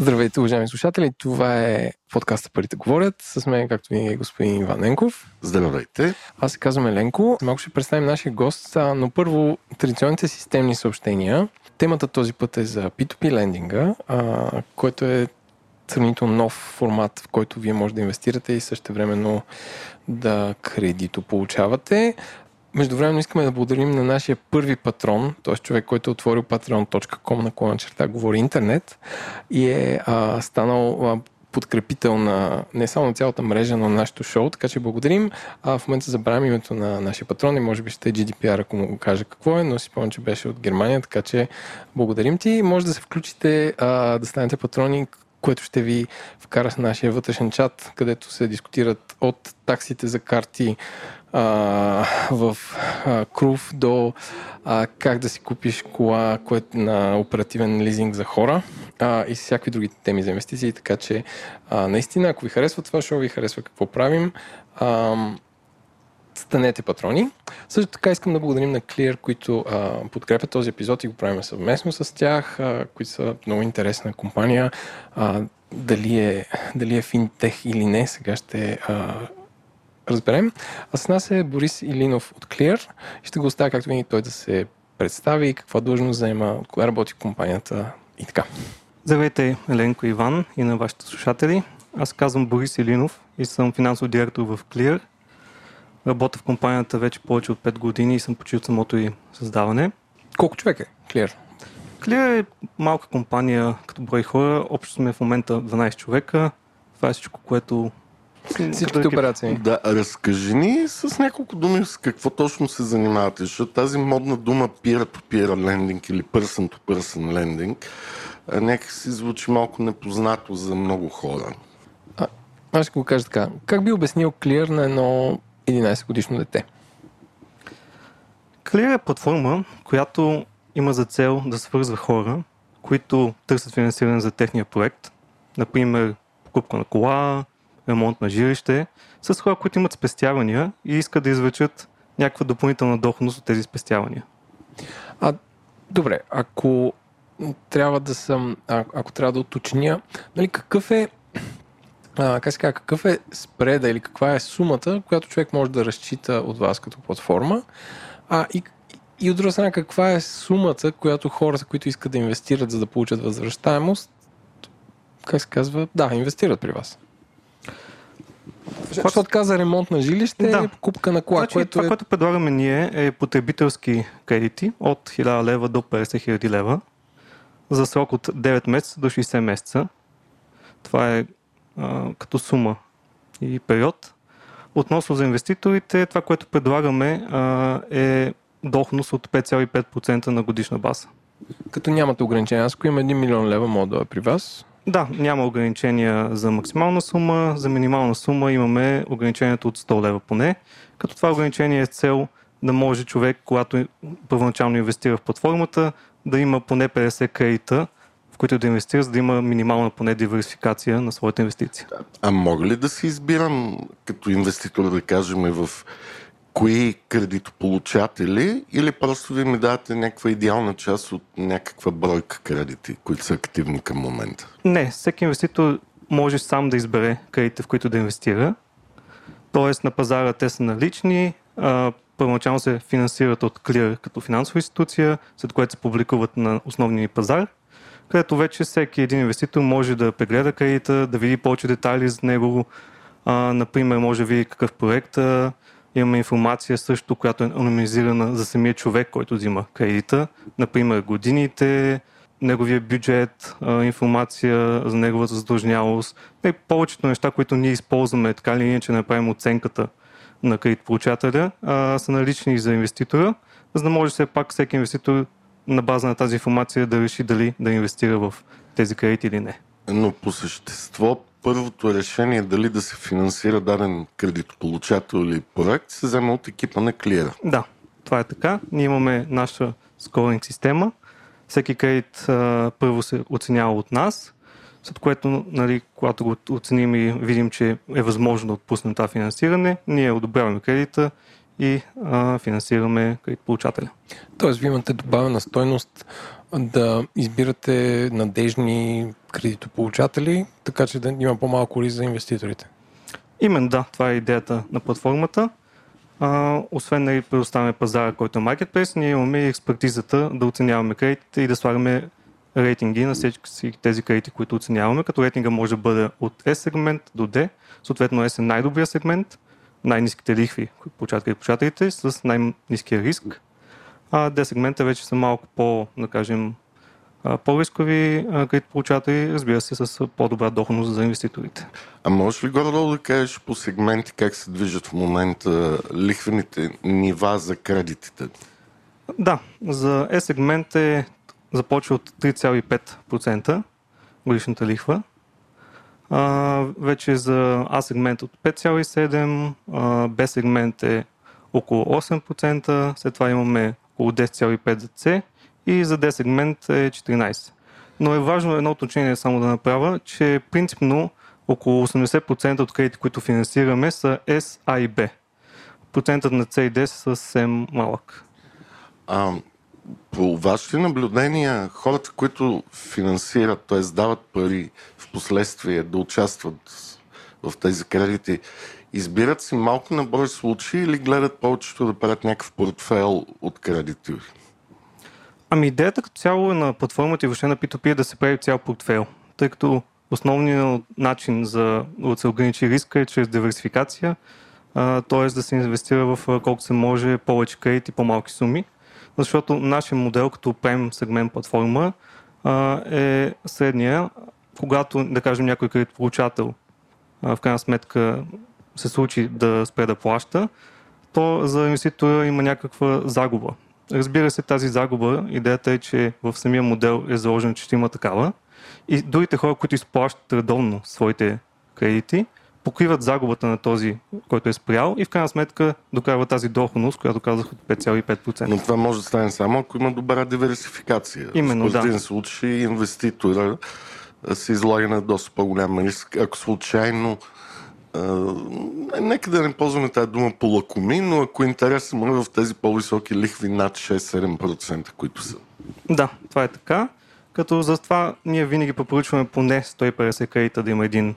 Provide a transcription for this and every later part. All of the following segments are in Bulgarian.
Здравейте, уважаеми слушатели! Това е подкаста Парите говорят. С мен, както винаги, е господин Иван Енков. Здравейте! Аз се казвам Еленко. Малко ще представим нашия гост, но първо традиционните системни съобщения. Темата този път е за P2P лендинга, който е сравнително нов формат, в който вие може да инвестирате и също времено да кредито получавате. Междувременно искаме да благодарим на нашия първи патрон, т.е. човек, който е отворил patreon.com на клона черта говори интернет и е а, станал а, подкрепител на не само на цялата мрежа, но на нашото шоу, така че благодарим. А, в момента забравям името на нашия патрон и може би ще е GDPR, ако му го кажа какво е, но си спомням, че беше от Германия, така че благодарим ти. Може да се включите, а, да станете патрони, което ще ви вкара в нашия вътрешен чат, където се дискутират от таксите за карти а, в а, Крув до а, как да си купиш кола което на оперативен лизинг за хора а, и всякакви други теми за инвестиции. Така че а, наистина, ако ви харесва това шоу, ви харесва какво правим, а, станете патрони. Също така искам да благодарим на Clear, които а, подкрепят този епизод и го правим съвместно с тях, а, които са много интересна компания. А, дали, е, дали е финтех или не, сега ще а, разберем. А с нас е Борис Илинов от Clear. Ще го оставя както винаги той да се представи, каква длъжност заема, кога работи компанията и така. Здравейте, Еленко Иван и на вашите слушатели. Аз казвам Борис Илинов и съм финансов директор в Clear. Работя в компанията вече повече от 5 години и съм почти от самото и създаване. Колко човек е Clear? Clear е малка компания като брой хора. Общо сме в момента 12 човека. Това е всичко, което Всичките операции. Да, разкажи ни с няколко думи с какво точно се занимавате, защото тази модна дума peer-to-peer lending или person-to-person lending някак си звучи малко непознато за много хора. А, аз ще го кажа така. Как би обяснил Clear на едно 11 годишно дете? Clear е платформа, която има за цел да свързва хора, които търсят финансиране за техния проект. Например, покупка на кола, ремонт на жилище, с хора, които имат спестявания и искат да извлечат някаква допълнителна доходност от тези спестявания. А, добре, ако трябва да съм, а, ако трябва да уточня, нали, какъв е а, как кажа, какъв е спреда или каква е сумата, която човек може да разчита от вас като платформа, а, и, и от друга страна, каква е сумата, която хората, които искат да инвестират, за да получат възвръщаемост, как се казва, да, инвестират при вас. Защото каза ремонт на жилище да. покупка на кола. Значи, което това, е... което предлагаме ние е потребителски кредити от 1000 лева до 50 000 лева за срок от 9 месеца до 60 месеца. Това е а, като сума и период. Относно за инвеститорите, това, което предлагаме а, е доходност от 5,5% на годишна база. Като нямате ограничения, аз ако има 1 милион лева, мога да е при вас. Да, няма ограничения за максимална сума, за минимална сума имаме ограничението от 100 лева поне, като това ограничение е цел да може човек, когато първоначално инвестира в платформата, да има поне 50 кредита, в които да инвестира, за да има минимална поне диверсификация на своята инвестиция. А мога ли да си избирам като инвеститор, да кажем, в кои кредитополучатели или просто ви ми давате някаква идеална част от някаква бройка кредити, които са активни към момента? Не, всеки инвеститор може сам да избере кредитите, в които да инвестира. Тоест на пазара те са налични, а, първоначално се финансират от Clear като финансова институция, след което се публикуват на основния пазар, където вече всеки един инвеститор може да прегледа кредита, да види повече детайли за него. А, например, може да види какъв проект Имаме информация също, която е анонимизирана за самия човек, който взима кредита. Например, годините, неговия бюджет, информация за неговата задължнялост. И повечето неща, които ние използваме така или иначе направим оценката на кредитополучателя, са налични за инвеститора, за да може все пак всеки инвеститор на база на тази информация да реши дали да инвестира в тези кредити или не. Но по същество първото решение дали да се финансира даден кредитополучател или проект се взема от екипа на клиера. Да, това е така. Ние имаме наша скоринг система. Всеки кредит а, първо се оценява от нас, след което, нали, когато го оценим и видим, че е възможно да отпуснем това финансиране, ние одобряваме кредита и а, финансираме кредитополучателя. Тоест, ви имате добавена стойност да избирате надежни кредитополучатели, така че да има по-малко риск за инвеститорите. Именно да, това е идеята на платформата. А, освен да нали, предоставяме пазара, който е Marketplace, ние имаме и експертизата да оценяваме кредитите и да слагаме рейтинги на всички тези кредити, които оценяваме, като рейтинга може да бъде от S сегмент до D. Съответно S е най-добрия сегмент, най-низките лихви, които получават кредитополучателите, с най-низкия риск. А D сегмента вече са малко по, да кажем, по-рискови кредитополучатели, разбира се, с по-добра доходност за инвеститорите. А можеш ли горе-долу да кажеш по сегменти как се движат в момента лихвените нива за кредитите? Да, за E-сегмент е започва от 3,5% годишната лихва. А, вече за А сегмент от 5,7%, Б сегмент е около 8%, след това имаме около 10,5% за С и за D сегмент е 14%. Но е важно едно уточнение само да направя, че принципно около 80% от кредити, които финансираме са S, A и B. Процентът на C и D е съвсем малък. А, по вашите наблюдения, хората, които финансират, т.е. дават пари в последствие да участват в тези кредити, избират си малко на брой случаи или гледат повечето да правят някакъв портфел от кредити? Ами идеята като цяло е на платформата и въобще на P2P е да се прави цял портфел, тъй като основният начин за да се ограничи риска е чрез диверсификация, т.е. да се инвестира в колко се може повече кредити, по-малки суми защото нашия модел като правим сегмент платформа е средния, когато, да кажем, някой кредитополучател в крайна сметка се случи да спре да плаща, то за инвеститора има някаква загуба. Разбира се, тази загуба, идеята е, че в самия модел е заложено, че ще има такава. И другите хора, които изплащат редовно своите кредити, покриват загубата на този, който е спрял и в крайна сметка докарва тази доходност, която казах от 5,5%. Но това може да стане само ако има добра диверсификация. Именно, в да. случай инвеститора се излага на доста по-голям риск. Ако случайно Uh, нека да не ползваме тази дума по лакоми, но ако интересът му е в тези по-високи лихви над 6-7%, които са. Да, това е така. Като за това ние винаги препоръчваме поне 150 кредита да има един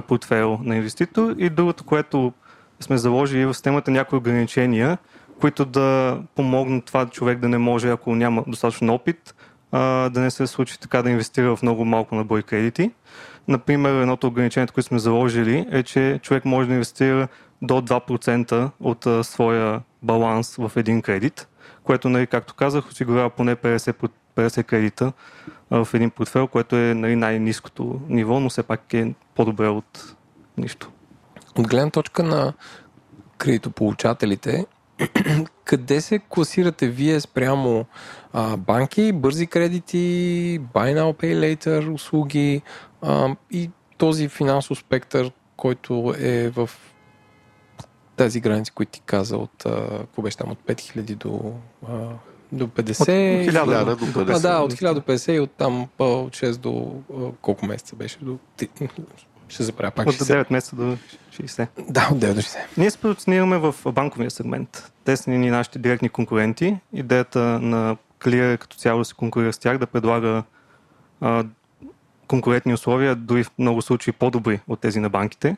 портфел на инвеститор и другото, което сме заложили в системата някои ограничения, които да помогнат това човек да не може, ако няма достатъчно опит, да не се случи така да инвестира в много малко на бой кредити. Например, едното ограничение, което сме заложили е, че човек може да инвестира до 2% от своя баланс в един кредит, което, нали, както казах, осигурява поне 50%, 50 кредита в един портфел, което е нали, най-низкото ниво, но все пак е по-добре от нищо. От гледна точка на кредитополучателите, къде се класирате вие спрямо а, банки, бързи кредити, buy now, pay later услуги а, и този финансов спектър, който е в тези граници, които ти каза от, какво беше там, от 5000 до а, до 50. От 1000 до 50. А, да, от 1000 до 50 и от там от 6 до колко месеца беше? До... Ще забравя пак. От 9 месеца до 60. Да, от 9 до 60. Ние се позиционираме в банковия сегмент. Те са ни нашите директни конкуренти. Идеята на Clear като цяло да се конкурира с тях, да предлага а, конкурентни условия, дори в много случаи по-добри от тези на банките.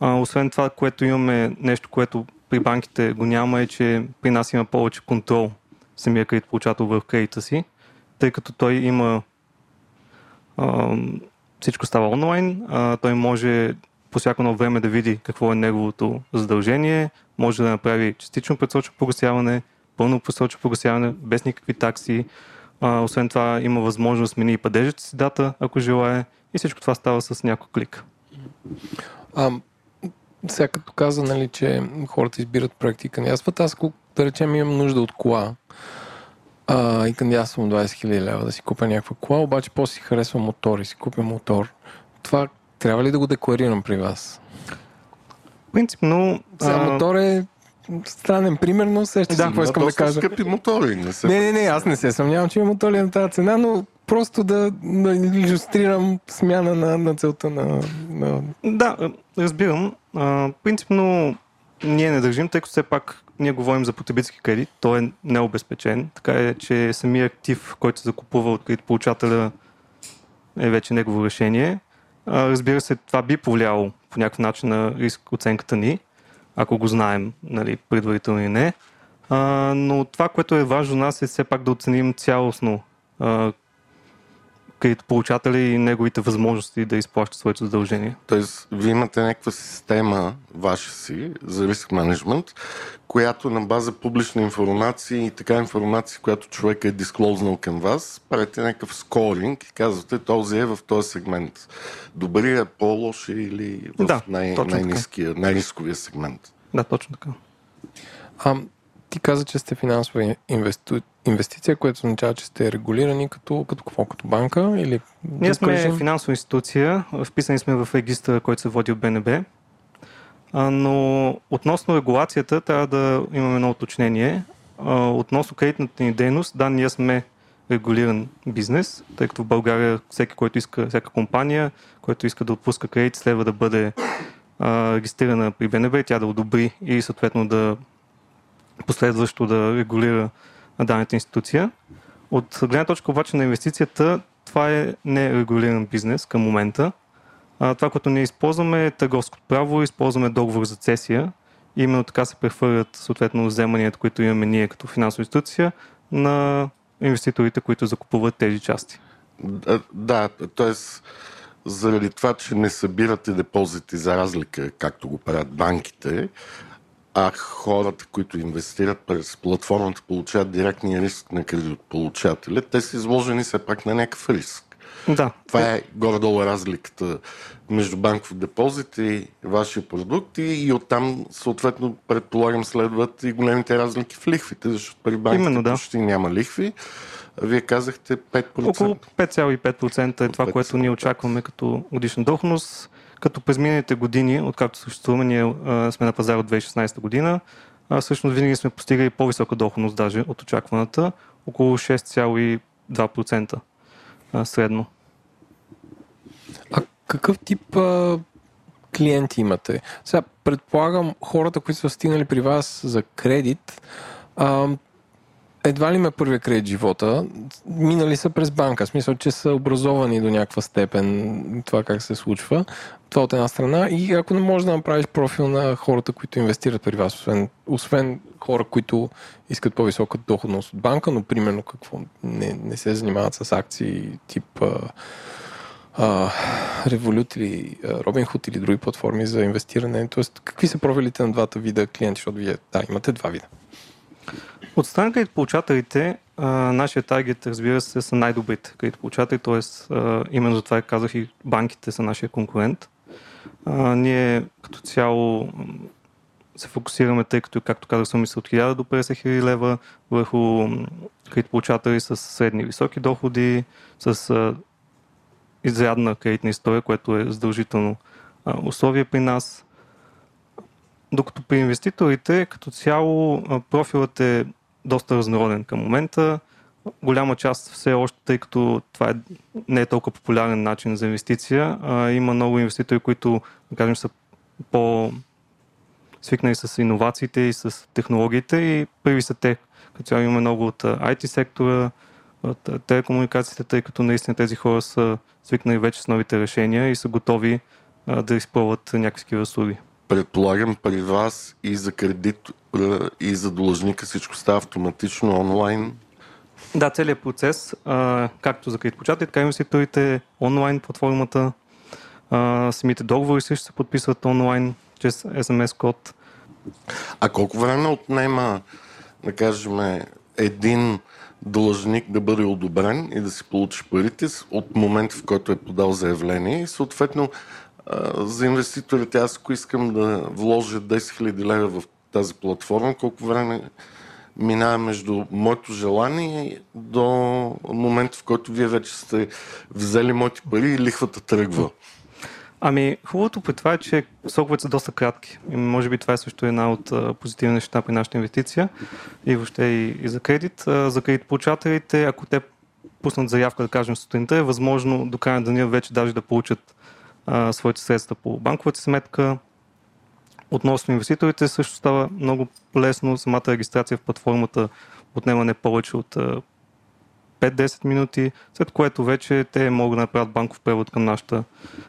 А, освен това, което имаме, нещо, което при банките го няма, е, че при нас има повече контрол самия кредитополучател в кредита си, тъй като той има а, всичко става онлайн, а, той може по всяко едно време да види какво е неговото задължение, може да направи частично предсрочно погасяване, пълно предсрочно погасяване, без никакви такси. А, освен това има възможност да смени и падежата си дата, ако желая. И всичко това става с няколко клик. А, сега като каза, нали, че хората избират проекти и кандидатстват, аз да речем имам нужда от кола а, и кандидатствам 20 000 лева да си купя някаква кола, обаче после си харесвам мотор и си купя мотор. Това трябва ли да го декларирам при вас? Принципно... За а... мотор е странен пример, но се да, какво искам да кажа. скъпи мотори. Не, се не, не, не, аз не се съмнявам, че има мотори на тази цена, но просто да, да иллюстрирам смяна на, на целта на, на... Да, разбирам. А, принципно ние не държим, тъй като все пак ние говорим за потребителски кредит, той е необезпечен, така е, че самия актив, който се закупува от кредитополучателя е вече негово решение. Разбира се, това би повлияло по някакъв начин на риск оценката ни, ако го знаем нали, предварително и не. Но това, което е важно за нас е все пак да оценим цялостно кредитополучателя и неговите възможности да изплащат своите задължения. Тоест, вие имате някаква система, ваша си, за риск менеджмент, която на база публична информация и така информация, която човек е дисклознал към вас, правите някакъв скоринг и казвате, този е в този сегмент. Добрия, по-лошия или в Да, най- най-низкия, най-рисковия сегмент. Да, точно така. А, ти каза, че сте финансова инвесту... инвестиция, което означава, че сте регулирани като, като какво? Като банка или Ние сме режим? финансова институция, вписани сме в регистъра, който се води от БНБ. Но относно регулацията трябва да имаме едно уточнение. Относно кредитната ни дейност, да, ние сме регулиран бизнес, тъй като в България всеки, който иска, всяка компания, който иска да отпуска кредит, следва да бъде а, регистрирана при БНБ, тя да одобри и съответно да последващо да регулира данната институция. От гледна точка обаче на инвестицията, това е нерегулиран бизнес към момента. А, това, което ние използваме е търговско право, използваме договор за цесия. Именно така се прехвърлят съответно вземанията, които имаме ние като финансова институция на инвеститорите, които закупуват тези части. Да, да т.е. заради това, че не събирате депозити за разлика, както го правят банките, а хората, които инвестират през платформата, получават директния риск на кредитополучателя, те са изложени все пак на някакъв риск. Да, Това е горе-долу разликата между банков депозит и вашия продукт и, и оттам съответно предполагам следват и големите разлики в лихвите, защото при банките Именно, да. почти няма лихви. Вие казахте 5%. Около 5,5% е това, 5,5. което ние очакваме като годишна доходност. Като през миналите години, откакто съществуваме, ние сме на пазар от 2016 година, а, всъщност винаги сме постигали по-висока доходност даже от очакваната, около 6,2% а, средно. А какъв тип а, клиенти имате? Сега, предполагам, хората, които са стигнали при вас за кредит, а, едва ли ме първия кредит живота, минали са през банка, в смисъл, че са образовани до някаква степен това как се случва. Това от една страна. И ако не можеш да направиш профил на хората, които инвестират при вас, освен, освен хора, които искат по-висока доходност от банка, но примерно какво не, не се занимават с акции тип Revolut или Robinhood или други платформи за инвестиране. Тоест, какви са профилите на двата вида клиенти, защото вие, да, имате два вида. От страна кредитополучателите, а, нашия таргет, разбира се, са най-добрите кредитополучатели, т.е. именно за това казах и банките са нашия конкурент. Ние като цяло се фокусираме, тъй като, както казах, суми са от 1000 до 50 хиляди лева върху м, кредитополучатели с средни високи доходи, с изрядна кредитна история, което е задължително условие при нас. Докато при инвеститорите като цяло профилът е доста разнороден към момента. Голяма част все още, тъй като това е, не е толкова популярен начин за инвестиция, а, има много инвеститори, които, да кажем, са по свикнали с иновациите и с технологиите и първи са те. Като цяло имаме много от IT сектора, от телекомуникациите, тъй като наистина тези хора са свикнали вече с новите решения и са готови да изпълват някакви услуги. Предполагам при вас и за кредит и за длъжника всичко става автоматично онлайн. Да, целият процес, а, както за кредитополучатели, така и инвеститорите, онлайн платформата, а, самите договори също се подписват онлайн, чрез SMS код. А колко време отнема, да кажем, един длъжник да бъде одобрен и да си получи парите от момента, в който е подал заявление и съответно за инвеститорите, аз ако искам да вложа 10 000 лева в тази платформа, колко време минава между моето желание до момента, в който вие вече сте взели моите пари и лихвата тръгва. Ами, хубавото при това е, че сроковете са доста кратки. И може би това е също една от позитивни неща при нашата инвестиция и въобще и, и за кредит. За кредитополучателите, ако те пуснат заявка, да кажем, сутринта, е възможно до края на деня вече даже да получат своите средства по банковата сметка. относно инвеститорите също става много лесно. Самата регистрация в платформата отнема не повече от 5-10 минути, след което вече те могат да направят банков превод към нашата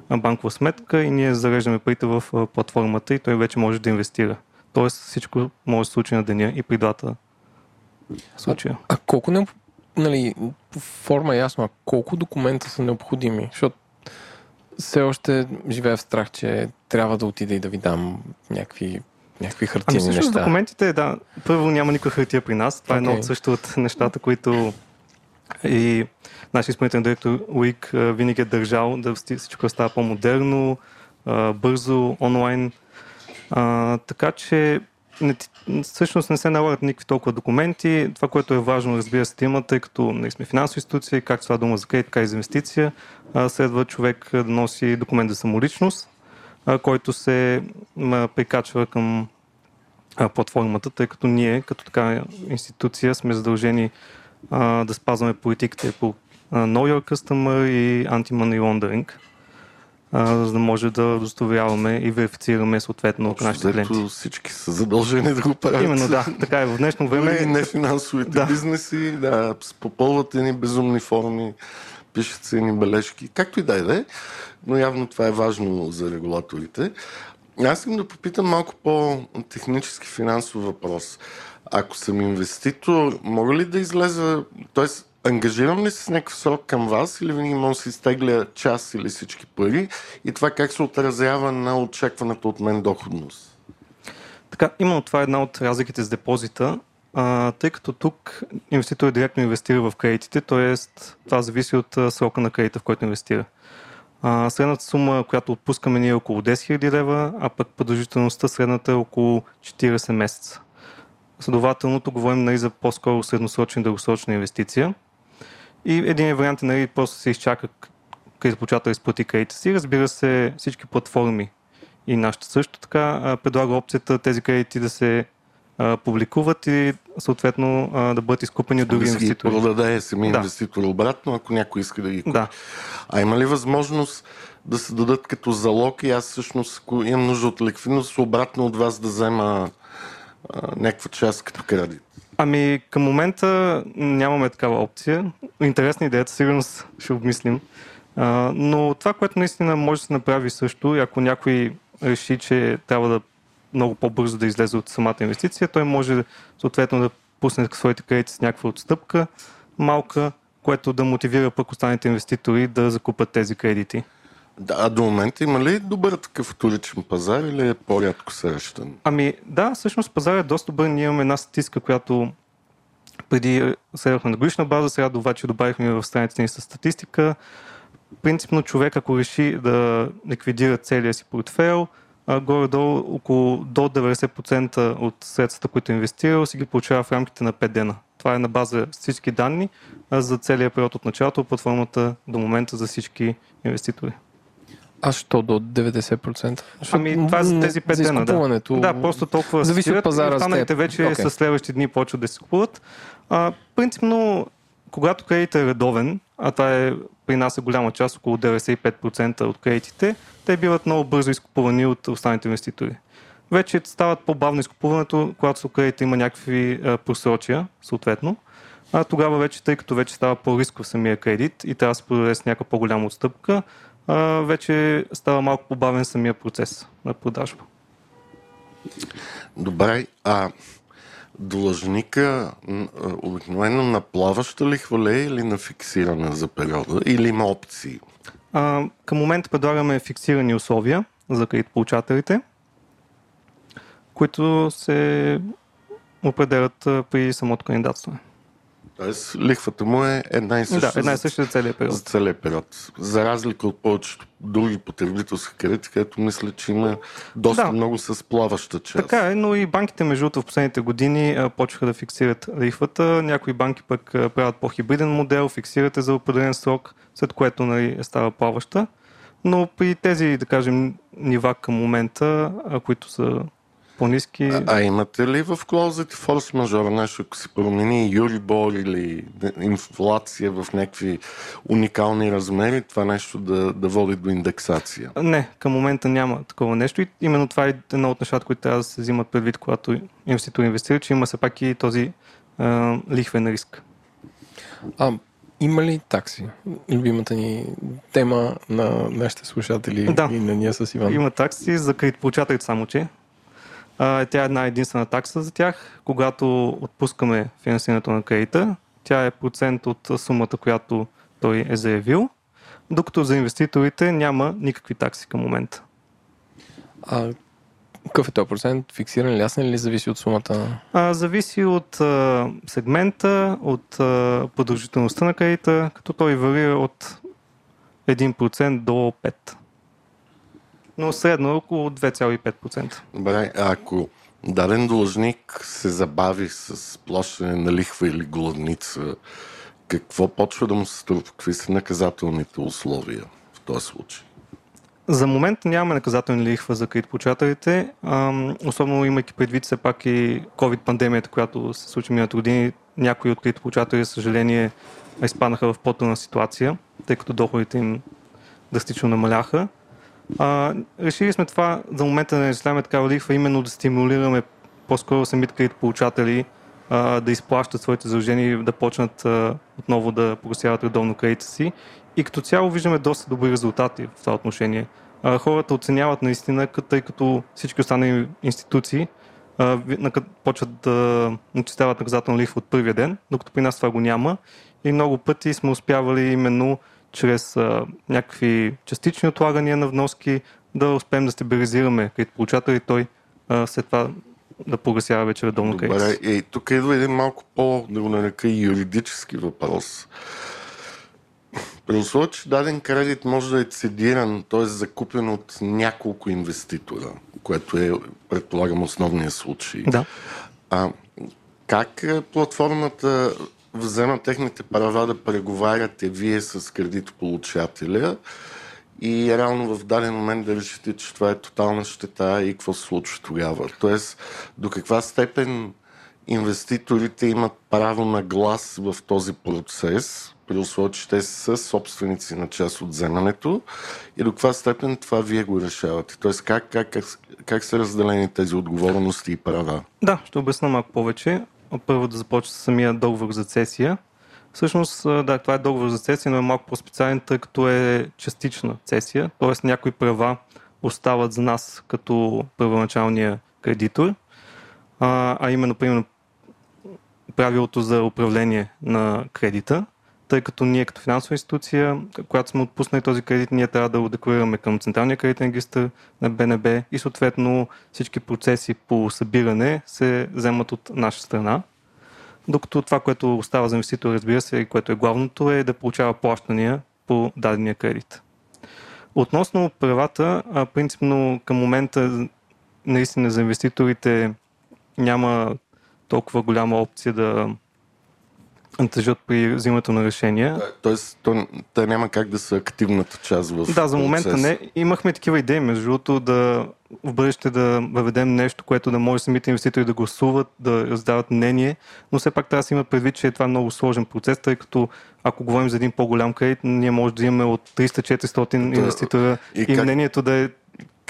банкова сметка и ние зареждаме парите в платформата и той вече може да инвестира. Тоест всичко може да се случи на деня и при двата случая. А, а колко не, нали, форма е ясно, колко документа са необходими? Защото все още живея в страх, че трябва да отида и да ви дам някакви някакви хартиени ами, неща. документите, да. Първо няма никаква хартия при нас. Това okay. е едно от също от нещата, които и нашия изпълнителен директор Уик винаги е държал да всичко става по-модерно, бързо, онлайн. А, така че не, всъщност не се налагат никакви толкова документи. Това, което е важно, разбира се, има, тъй като не нали, сме финансови институции, както това дума за кредит, така и за инвестиция, следва човек да носи документ за самоличност, който се прикачва към платформата, тъй като ние, като така институция, сме задължени да спазваме политиките по Know Your Customer и Anti-Money Laundering, а, за да може да удостоверяваме и верифицираме съответно Общо, нашите клиенти. Всички са задължени да го правят. Именно, да. Така е. В днешно време... И не финансовите да. бизнеси, да, попълват едни безумни форми, пишат се едни бележки, както и да е, но явно това е важно за регулаторите. Аз искам да попитам малко по-технически финансов въпрос ако съм инвеститор, мога ли да излеза, т.е. ангажирам ли се с някакъв срок към вас или винаги мога да си изтегля час или всички пари и това как се отразява на очакваната от мен доходност? Така, именно това е една от разликите с депозита, а, тъй като тук инвеститор директно инвестира в кредитите, т.е. това зависи от срока на кредита, в който инвестира. А, средната сума, която отпускаме ние е около 10 000 лева, а пък продължителността средната е около 40 месеца. Следователно, тук говорим нали, за по-скоро средносрочна и дългосрочна инвестиция. И един вариант е нали, просто се изчака кредитополучател изплати кредита си. Разбира се, всички платформи и нашата също така предлага опцията тези кредити да се а, публикуват и съответно а, да бъдат изкупени от други да инвеститори. Да продаде самия да. инвеститор обратно, ако някой иска да ги купи. Да. А има ли възможност да се дадат като залог и аз всъщност, ако имам нужда от ликвидност, обратно от вас да взема някаква част като кредит? Ами към момента нямаме такава опция. Интересна идеята, сигурно ще обмислим. А, но това, което наистина може да се направи също, ако някой реши, че трябва да много по-бързо да излезе от самата инвестиция, той може съответно да пусне своите кредити с някаква отстъпка, малка, което да мотивира пък останалите инвеститори да закупат тези кредити. Да, до момента има ли добър такъв вторичен пазар или е по-рядко срещан? Ами да, всъщност пазар е доста добър. Ние имаме една статистика, която преди следвахме на годишна база, сега обаче добавихме в страницата ни с статистика. Принципно човек, ако реши да ликвидира целия си портфейл, горе-долу около до 90% от средствата, които е инвестирал, си ги получава в рамките на 5 дена. Това е на база всички данни за целия период от началото, платформата до момента за всички инвеститори. А що до 90%? ами това за тези 5 дена, да. Да, просто толкова Зависи от пазара. Останалите вече okay. с следващите дни почват да се купуват. А, принципно, когато кредит е редовен, а това е при нас е голяма част, около 95% от кредитите, те биват много бързо изкупувани от останалите инвеститори. Вече стават по-бавно изкупуването, когато кредита има някакви а, просрочия, съответно. А тогава вече, тъй като вече става по-рисков самия кредит и трябва да се продаде с някаква по-голяма отстъпка, вече става малко по-бавен самия процес на продажба. Добре, а длъжника обикновено на плаваща ли е или на фиксирана за периода? Или има опции? А, към момента предлагаме фиксирани условия за кредитополучателите, които се определят при самото кандидатстване. Тоест, лихвата му е една и съща. Да, една и съща за целия период. За целия период. За разлика от повечето други потребителски кредити, където мисля, че има доста да. много с плаваща част. Така е, но и банките, между другото, в последните години а, почнаха да фиксират лихвата. Някои банки пък а, правят по-хибриден модел, фиксирате за определен срок, след което нали, става плаваща. Но при тези, да кажем, нива към момента, а, които са по-низки. А, а имате ли в клаузите форс мажора нещо, ако се промени Юрибор или инфлация в някакви уникални размери, това нещо да, да води до индексация? Не, към момента няма такова нещо и именно това е едно от нещата, които трябва да се взимат предвид, когато инвеститор инвестира, че има все пак и този а, лихвен риск. А, има ли такси? Любимата ни тема на нашите слушатели Да. и на ние с Иван. Има такси за кредитополучателите само, че а, тя е една единствена такса за тях. Когато отпускаме финансирането на кредита, тя е процент от сумата, която той е заявил, докато за инвеститорите няма никакви такси към момента. А какъв е този процент? Фиксиран ли, ясен ли, зависи от сумата? А, зависи от а, сегмента, от а, продължителността на кредита, като той варира от 1% до 5%. Но средно около 2,5%. Добре, ако даден длъжник се забави с плащане на лихва или главница, какво почва да му се струва? Какви са наказателните условия в този случай? За момент нямаме наказателни лихва за кредитополучателите, ам, особено имайки предвид все пак и COVID-пандемията, която се случи миналата година. Някои от кредитополучатели, за съжаление, изпаднаха в по-трудна ситуация, тъй като доходите им драстично намаляха. А, решили сме това за момента да не изчисляваме такава лихва, именно да стимулираме по-скоро самите кредитополучатели а, да изплащат своите задължения и да почнат а, отново да погасяват редовно кредита си. И като цяло виждаме доста добри резултати в това отношение. А, хората оценяват наистина, тъй като всички останали институции а, почват да начисляват наказателна лихва от първия ден, докато при нас това го няма. И много пъти сме успявали именно чрез а, някакви частични отлагания на вноски да успеем да стабилизираме кредитополучател и той а, след това да погасява вече редовно си. и тук идва един малко по, да го нарека, юридически въпрос. При условие, че даден кредит може да е цедиран, т.е. закупен от няколко инвеститора, което е, предполагам, основния случай. Да. А, как е, платформата взема техните права да преговаряте вие с кредитополучателя и реално в даден момент да решите, че това е тотална щета и какво се случва тогава? Тоест, до каква степен инвеститорите имат право на глас в този процес, при условие, че те са собственици на част от вземането и до каква степен това вие го решавате? Тоест, как, как, как, как са разделени тези отговорности и права? Да, ще обясна малко повече. Първо да започна с самия договор за цесия. Всъщност, да, това е договор за цесия, но е малко по-специален, тъй като е частична цесия, т.е. някои права остават за нас като първоначалния кредитор, а, а именно, примерно, правилото за управление на кредита, тъй като ние като финансова институция, когато сме отпуснали този кредит, ние трябва да го декларираме към Централния кредитен регистр на БНБ и съответно всички процеси по събиране се вземат от наша страна. Докато това, което остава за инвеститор, разбира се, и което е главното, е да получава плащания по дадения кредит. Относно правата, принципно към момента наистина за инвеститорите няма толкова голяма опция да тъжат при взимането на решения. Тоест, то, те няма как да са активната част в Да, за момента не. Имахме такива идеи, между другото, да в бъдеще да въведем нещо, което да може самите инвеститори да гласуват, да раздават мнение, но все пак трябва да се има предвид, че това е много сложен процес, тъй като ако говорим за един по-голям кредит, ние може да имаме от 300-400 инвеститора и и, как- мнението да е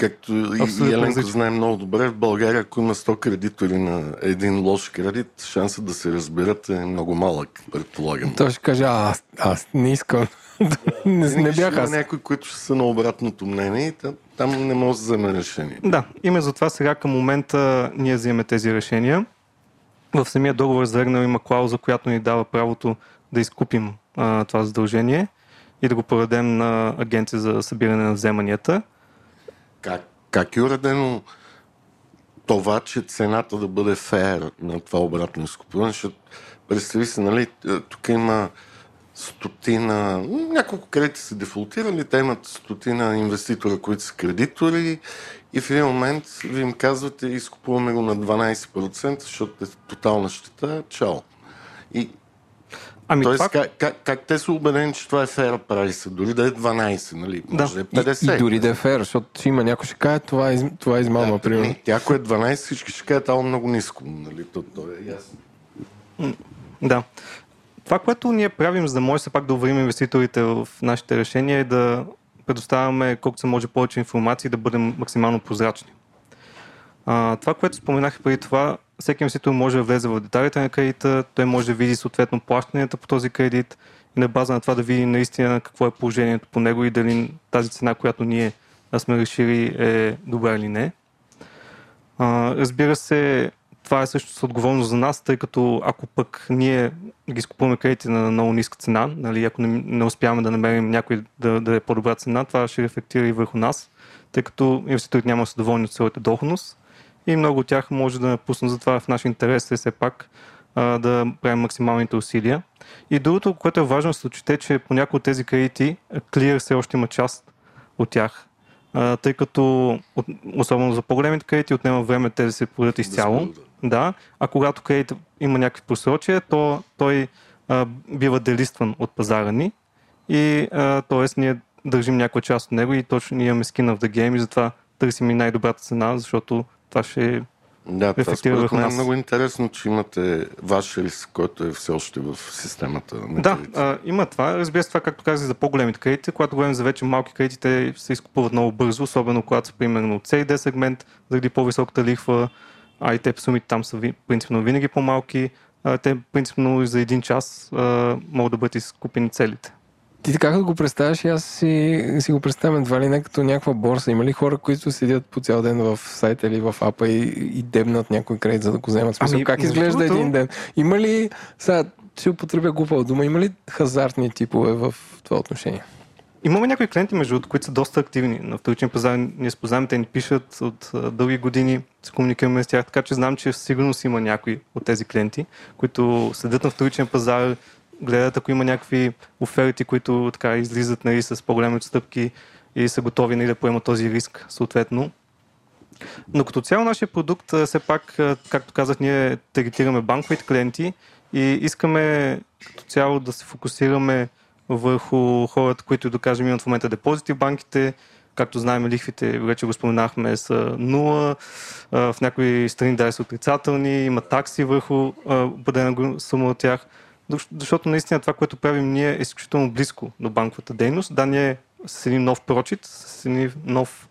Както и- и Абсолютно Еленко знае много добре, в България, ако има 100 кредитори на един лош кредит, шансът да се разберат е много малък, предполагам. Той ще каже, а, аз, аз не искам. не, не бях има аз. някои, които ще са на обратното мнение и там, там не може да вземе решение. Да, именно затова сега към момента ние взимаме тези решения. В самия договор за има клауза, която ни дава правото да изкупим а, това задължение и да го продадем на агенция за събиране на вземанията. Как, как е уредено това, че цената да бъде фер на това обратно изкупуване, защото представи се, нали, е, тук има стотина, няколко кредити са дефолтирали, те имат стотина инвеститора, които са кредитори и в един момент ви им казвате, изкупуваме го на 12%, защото е тотална щета, чао. И Ами Тоест, това, как, как, как те са убедени, че това е фера прайса, дори да е 12, нали? Може да, е И, 50. и дори да е фер, защото има някой ще каже, това е, това е измама, да, примерно. не, тя, ако е 12, всички ще кажат, ало много ниско. Нали? То, то е ясно. Да. Това, което ние правим, за да може все пак да уверим инвеститорите в нашите решения е да предоставяме колкото се може повече информация и да бъдем максимално прозрачни. А, това, което споменах преди това, всеки инвеститор може да влезе в деталите на кредита, той може да види съответно плащанията по този кредит и на база на това да види наистина какво е положението по него и дали тази цена, която ние сме решили е добра или не. А, разбира се, това е също с отговорност за нас, тъй като ако пък ние ги изкупуваме кредити на много ниска цена, нали, ако не, не успяваме да намерим някой да, да е по-добра цена, това ще рефлектира и върху нас, тъй като инвеститорите няма да са доволни от своята доходност и много от тях може да напуснат. Затова в наш интерес е все пак а, да правим максималните усилия. И другото, което е важно да се отчете, че по някои от тези кредити Clear все още има част от тях, а, тъй като от- особено за по-големите кредити отнема време те да се продадат изцяло. Да, а когато кредит има някакви просрочия, то той а, бива делистван от пазара ни и т.е. ние държим някаква част от него и точно ние имаме skin of the game и затова търсим и най-добрата цена, защото това ще е Да, според върху е нас. много интересно, че имате ваш риск, който е все още в системата. На Да, кредити. а, има това. Разбира се, това, както казах, за по-големите кредити. Когато говорим за вече малки кредити, те се изкупуват много бързо, особено когато са примерно от C и D сегмент, заради по-високата лихва, а и те сумите там са принципно винаги по-малки. А, те принципно за един час а, могат да бъдат изкупени целите. Ти така като го представяш, аз си, си го представям едва ли не като някаква борса. Има ли хора, които седят по цял ден в сайта или в апа и, и дебнат някой кредит, за да го вземат? Смисъл, Ами, как изглежда другото- един ден? Има ли, сега ще употребя глупава дума, има ли хазартни типове в това отношение? Имаме някои клиенти, между другото, които са доста активни на вторичен пазар. Ние се познаваме, те ни пишат от а, дълги години, се комуникираме с тях, така че знам, че със сигурност има някои от тези клиенти, които седят на вторичен пазар, гледат ако има някакви оферти, които така излизат нали, с по-големи отстъпки и са готови нали, да поемат този риск съответно. Но като цяло нашия продукт, все пак, както казах, ние таргетираме банковите клиенти и искаме като цяло да се фокусираме върху хората, които, да кажем, имат в момента депозити в банките. Както знаем, лихвите, вече го споменахме, са 0. а, В някои страни даже са отрицателни, има такси върху определена сума от тях. Защ- Защото наистина това, което правим ние е изключително близко до банковата дейност. Да, ние с един нов прочит, с един нов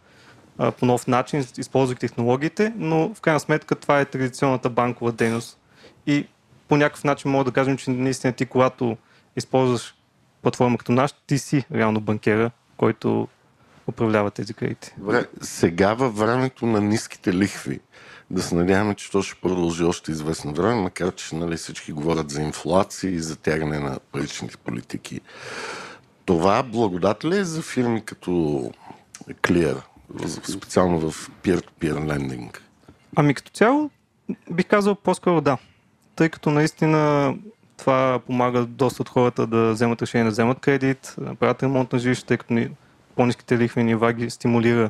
по нов начин, използвайки технологиите, но в крайна сметка това е традиционната банкова дейност. И по някакъв начин мога да кажем, че наистина ти, когато използваш платформа като наш, ти си реално банкера, който управлява тези кредити. Сега във времето на ниските лихви, да се надяваме, че то ще продължи още известно време, макар че нали, всички говорят за инфлация и за тягане на паричните политики. Това благодат ли е за фирми като Clear, специално в peer-to-peer lending? Ами като цяло, бих казал по-скоро да. Тъй като наистина това помага доста от хората да вземат решение да вземат кредит, да направят ремонт на жилище, тъй като ни- по-низките лихвени нива ги стимулира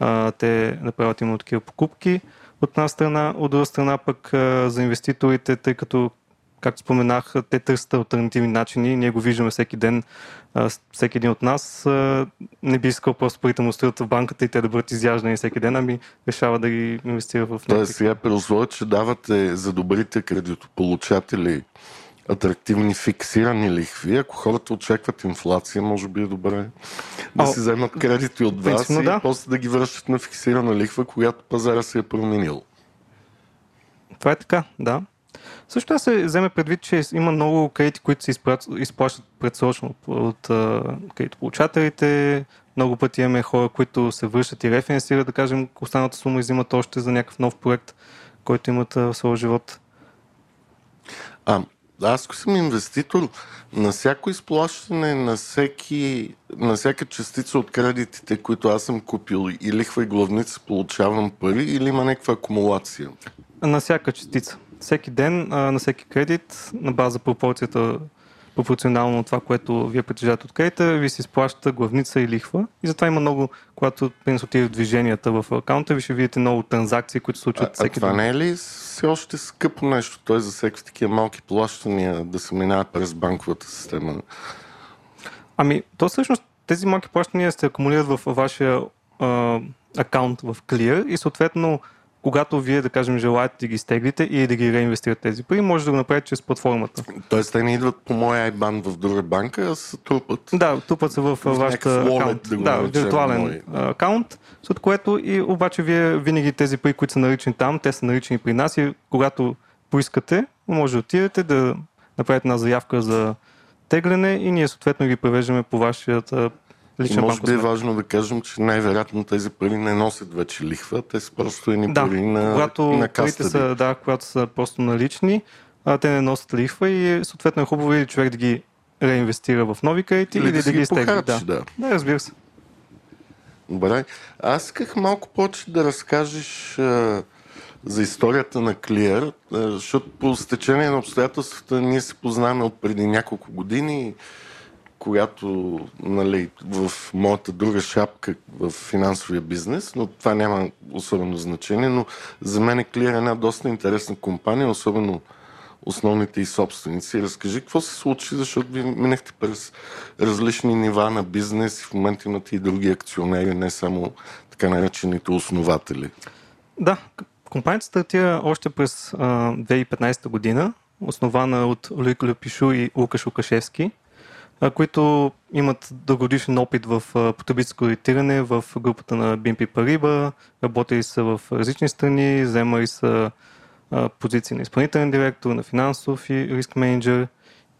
а, те да правят именно такива покупки. От една страна, от друга страна пък за инвеститорите, тъй като както споменах, те търсят альтернативни начини. Ние го виждаме всеки ден. Всеки един от нас не би искал просто парите му стоят в банката и те да бъдат изяждани всеки ден, ами решава да ги инвестира в Тоест някакви сега при условие, че давате за добрите кредитополучатели атрактивни фиксирани лихви, ако хората очакват инфлация, може би е добре да О, си вземат кредити от вас и да. после да ги връщат на фиксирана лихва, когато пазара се е променил. Това е така, да. Също да се вземе предвид, че има много кредити, които се изплащат предсрочно от кредитополучателите. Много пъти имаме хора, които се връщат и рефинансират, да кажем, останалата сума и взимат още за някакъв нов проект, който имат в своя живот. А, аз ако съм инвеститор, на всяко изплащане, на, всеки, на всяка частица от кредитите, които аз съм купил и лихва и главница, получавам пари или има някаква акумулация? На всяка частица. Всеки ден, на всеки кредит, на база пропорцията пропорционално това, което вие притежавате от кредита, ви се изплаща главница и лихва. И затова има много, когато принес отиде движенията в акаунта, ви ще видите много транзакции, които се случват А, а всеки това ден. не е ли все още скъпо нещо? Той за всеки такива малки плащания да се минава през банковата система. Ами, то всъщност тези малки плащания се акумулират в вашия а, акаунт в Clear и съответно когато вие, да кажем, желаете да ги изтеглите и да ги реинвестирате тези пари, може да го направите чрез платформата. Тоест, те не идват по моя IBAN в друга банка, а се трупат. Да, тупат се в, В вашата акаунт. да го Да, виртуален мой. акаунт, след което и обаче вие винаги тези пари, които са наричани там, те са наричани при нас и когато поискате, може да отидете да направите една заявка за тегляне и ние съответно ги превеждаме по вашата И лична може би е важно да кажем, че най-вероятно тези пари не носят вече лихва, те са просто едни Да, пари на, когато на парите са, да, когато са просто налични, а, те не носят лихва и съответно е хубаво или човек да ги реинвестира в нови кредити или, Или да да, ги изтегли. Да. да. да, разбира се. Добре. Аз исках малко повече да разкажеш а, за историята на а, защото по стечение на обстоятелствата ние се познаваме от преди няколко години, когато нали, в моята друга шапка в финансовия бизнес, но това няма особено значение, но за мен Clear е една доста интересна компания, особено основните и собственици. Разкажи какво се случи, защото ви минахте през различни нива на бизнес и в момента имате и други акционери, не само така наречените основатели. Да, компанията стартира още през а, 2015 година, основана от Луик Люпишу и Лукаш Лукашевски, които имат дългогодишен опит в потребителско кредитиране в групата на BNP Paribas, работили са в различни страни, вземали са позиции на изпълнителен директор, на финансов и риск менеджер.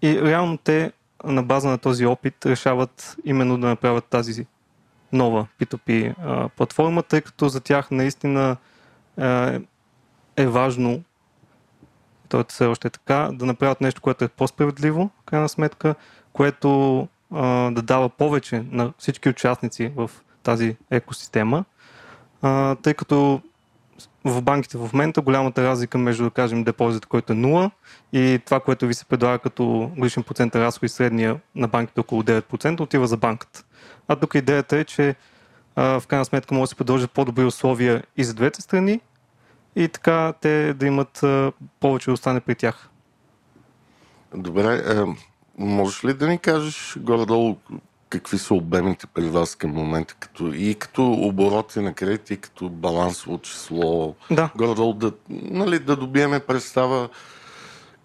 И реално те на база на този опит решават именно да направят тази нова P2P а, платформа, тъй като за тях наистина е важно, то все още е така, да направят нещо, което е по-справедливо, в крайна сметка, което а, да дава повече на всички участници в тази екосистема, а, тъй като в банките в момента голямата разлика между, да кажем, депозит, който е 0 и това, което ви се предлага като годишен процент на разходи средния на банките около 9%, отива за банката. А тук идеята е, че а, в крайна сметка може да се предложат по-добри условия и за двете страни и така те да имат а, повече да остане при тях. Добре, можеш ли да ни кажеш горе-долу какви са обемите при вас към момента, като, и като обороти на кредит, и като балансово число? Да, Горе-долу да, нали, да добиеме представа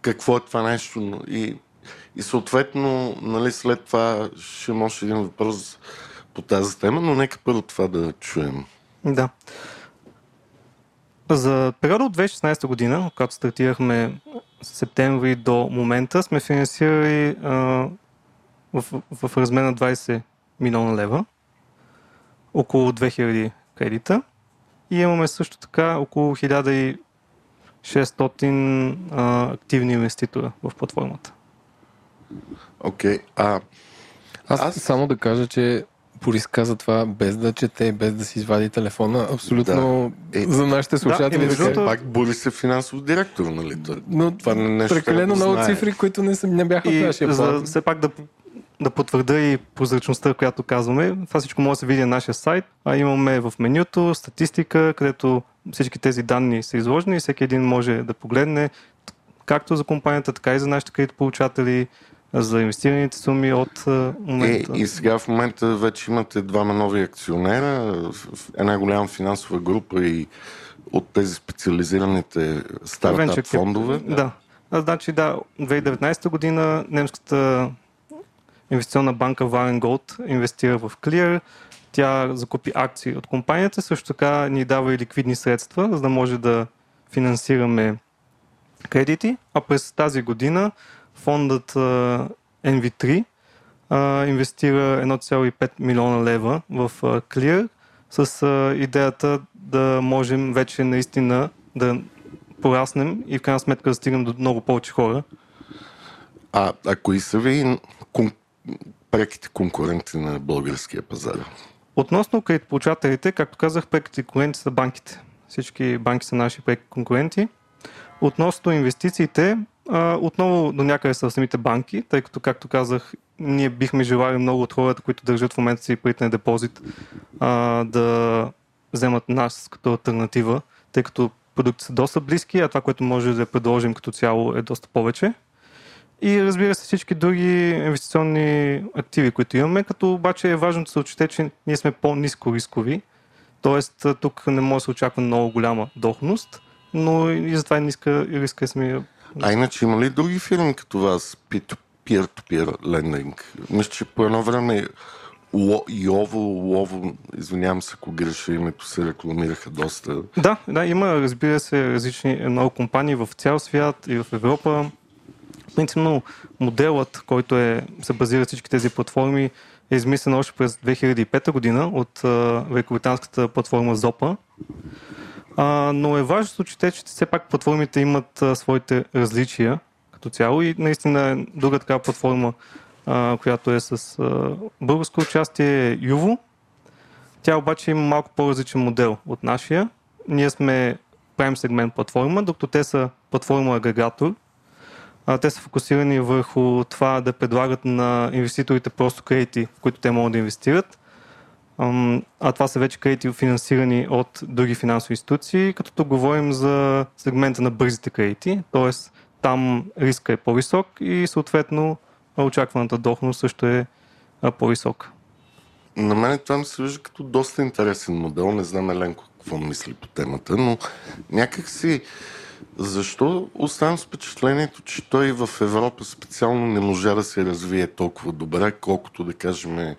какво е това нещо и, и съответно нали, след това ще има още един въпрос по тази тема, но нека първо това да чуем. Да. За периода от 2016 година, когато стартирахме септември до момента, сме финансирали а, в, в размер на 20 милиона лева, около 2000 кредита и имаме също така около 1600 а, активни инвеститора в платформата. Окей, а Аз, Аз- Аз само да кажа, че Борис каза това без да чете, без да си извади телефона. Абсолютно Да. Е, за нашите слушатели. да кажа. другото- пак Борис е финансов директор, нали? Но това нещо прекалено трябва да много знае. цифри, които не, не бяха в И нашия за план. все пак да, да потвърда и прозрачността, която казваме, това всичко може да се види на нашия сайт. А имаме в менюто статистика, където всички тези данни са изложени и всеки един може да погледне както за компанията, така и за нашите кредитополучатели, за инвестираните суми от а, Е, момента. и сега в момента вече имате двама нови акционера, една голяма финансова група и от тези специализираните стартап фондове. Да. А, значи да, 2019 година немската инвестиционна банка Varen Gold инвестира в Clear. Тя закупи акции от компанията, също така ни дава и ликвидни средства, за да може да финансираме кредити. А през тази година фондът а, NV3 а, инвестира 1,5 милиона лева в Clear с идеята да можем вече наистина да пораснем и в крайна сметка да стигнем до много повече хора. А, а кои са ви кон... преките конкуренти на българския пазар? Относно кредитополучателите, както казах, преките конкуренти са банките. Всички банки са наши преки конкуренти. Относно инвестициите, отново до някъде са самите банки, тъй като, както казах, ние бихме желали много от хората, които държат в момента си парите на депозит, а, да вземат нас като альтернатива, тъй като продукти са доста близки, а това, което може да предложим като цяло е доста повече. И разбира се всички други инвестиционни активи, които имаме, като обаче е важно да се отчете, че ние сме по-низко рискови, т.е. тук не може да се очаква много голяма доходност, но и затова е ниска риска е самия. А иначе има ли други фирми като вас, peer-to-peer lending? Мисля, че по едно време Йово, Лово, извинявам се, ако греша името, се рекламираха доста. Да, да, има, разбира се, различни много компании в цял свят и в Европа. Принципно моделът, който е, се базира всички тези платформи, е измислен още през 2005 година от великобританската платформа Zopa. А, но е важно се отчете, че все пак платформите имат а, своите различия като цяло и наистина друга такава платформа, а, която е с а, българско участие е Юво. Тя обаче има малко по-различен модел от нашия. Ние сме Prime сегмент платформа, докато те са платформа агрегатор. А, те са фокусирани върху това да предлагат на инвеститорите просто кредити, в които те могат да инвестират а това са вече кредити финансирани от други финансови институции, като тук говорим за сегмента на бързите кредити, т.е. там риска е по-висок и съответно очакваната доходност също е по-висока. На мен това ми се вижда като доста интересен модел. Не знам Еленко какво мисли по темата, но някак си защо оставам с впечатлението, че той в Европа специално не можа да се развие толкова добре, колкото да кажем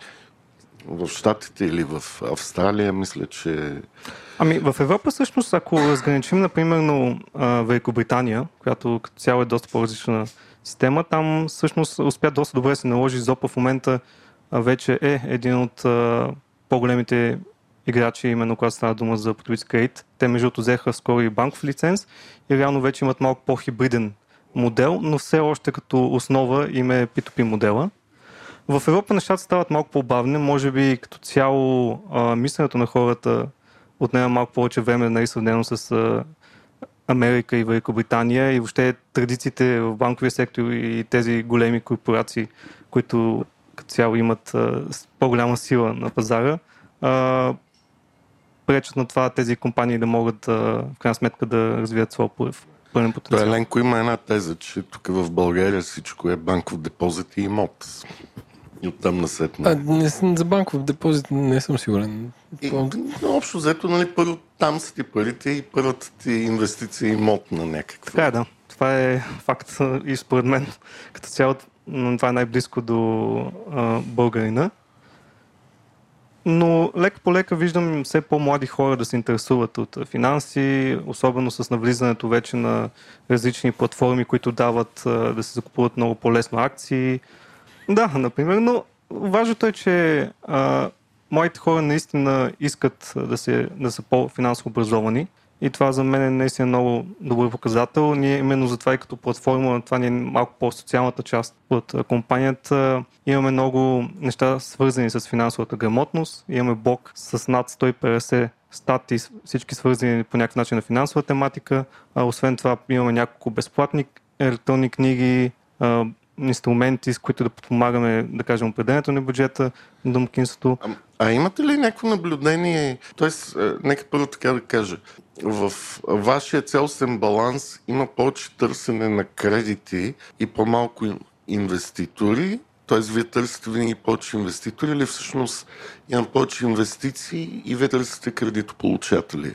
в Штатите или в Австралия, мисля, че... Ами в Европа всъщност, ако разграничим, например, Великобритания, която като цяло е доста по-различна система, там всъщност успя доста добре да се наложи Зопа в момента вече е един от по-големите играчи, именно когато става дума за потребителски кредит. Те между другото взеха скоро и банков лиценз и реално вече имат малко по-хибриден модел, но все още като основа им е P2P модела. В Европа нещата стават малко по-бавни, може би като цяло а, мисленето на хората отнема малко повече време, нали, сравнено с а, Америка и Великобритания и въобще традициите в банковия сектор и тези големи корпорации, които като цяло имат а, по-голяма сила на пазара, а, пречат на това тези компании да могат а, в крайна сметка да развият своя пълен потенциал. Еленко има една теза, че тук в България всичко е банков депозит и имот. И оттам насетне. А, не, за банков депозит не съм сигурен. И, общо взето, нали, първо там са ти парите и първата ти инвестиция е имот на някаква. Така е, да. Това е факт и според мен като цяло това е най-близко до а, българина. Но лека по лека виждам все по-млади хора да се интересуват от финанси, особено с навлизането вече на различни платформи, които дават да се закупуват много по-лесно акции, да, например, но важното е, че а, моите хора наистина искат да, се, да са по-финансово образовани. И това за мен е наистина много добър показател. Ние именно затова и като платформа, това ни е малко по-социалната част от компанията. Имаме много неща свързани с финансовата грамотност. Имаме блок с над 150 стати, всички свързани по някакъв начин на финансова тематика. А, освен това имаме няколко безплатни електронни книги, инструменти, с които да подпомагаме, да кажем, определението на бюджета на домакинството. А, а имате ли някакво наблюдение, т.е. нека първо така да кажа, в вашия цялостен баланс има повече търсене на кредити и по-малко инвеститори, т.е. вие търсите винаги повече инвеститори или всъщност има повече инвестиции и вие търсите кредитополучатели?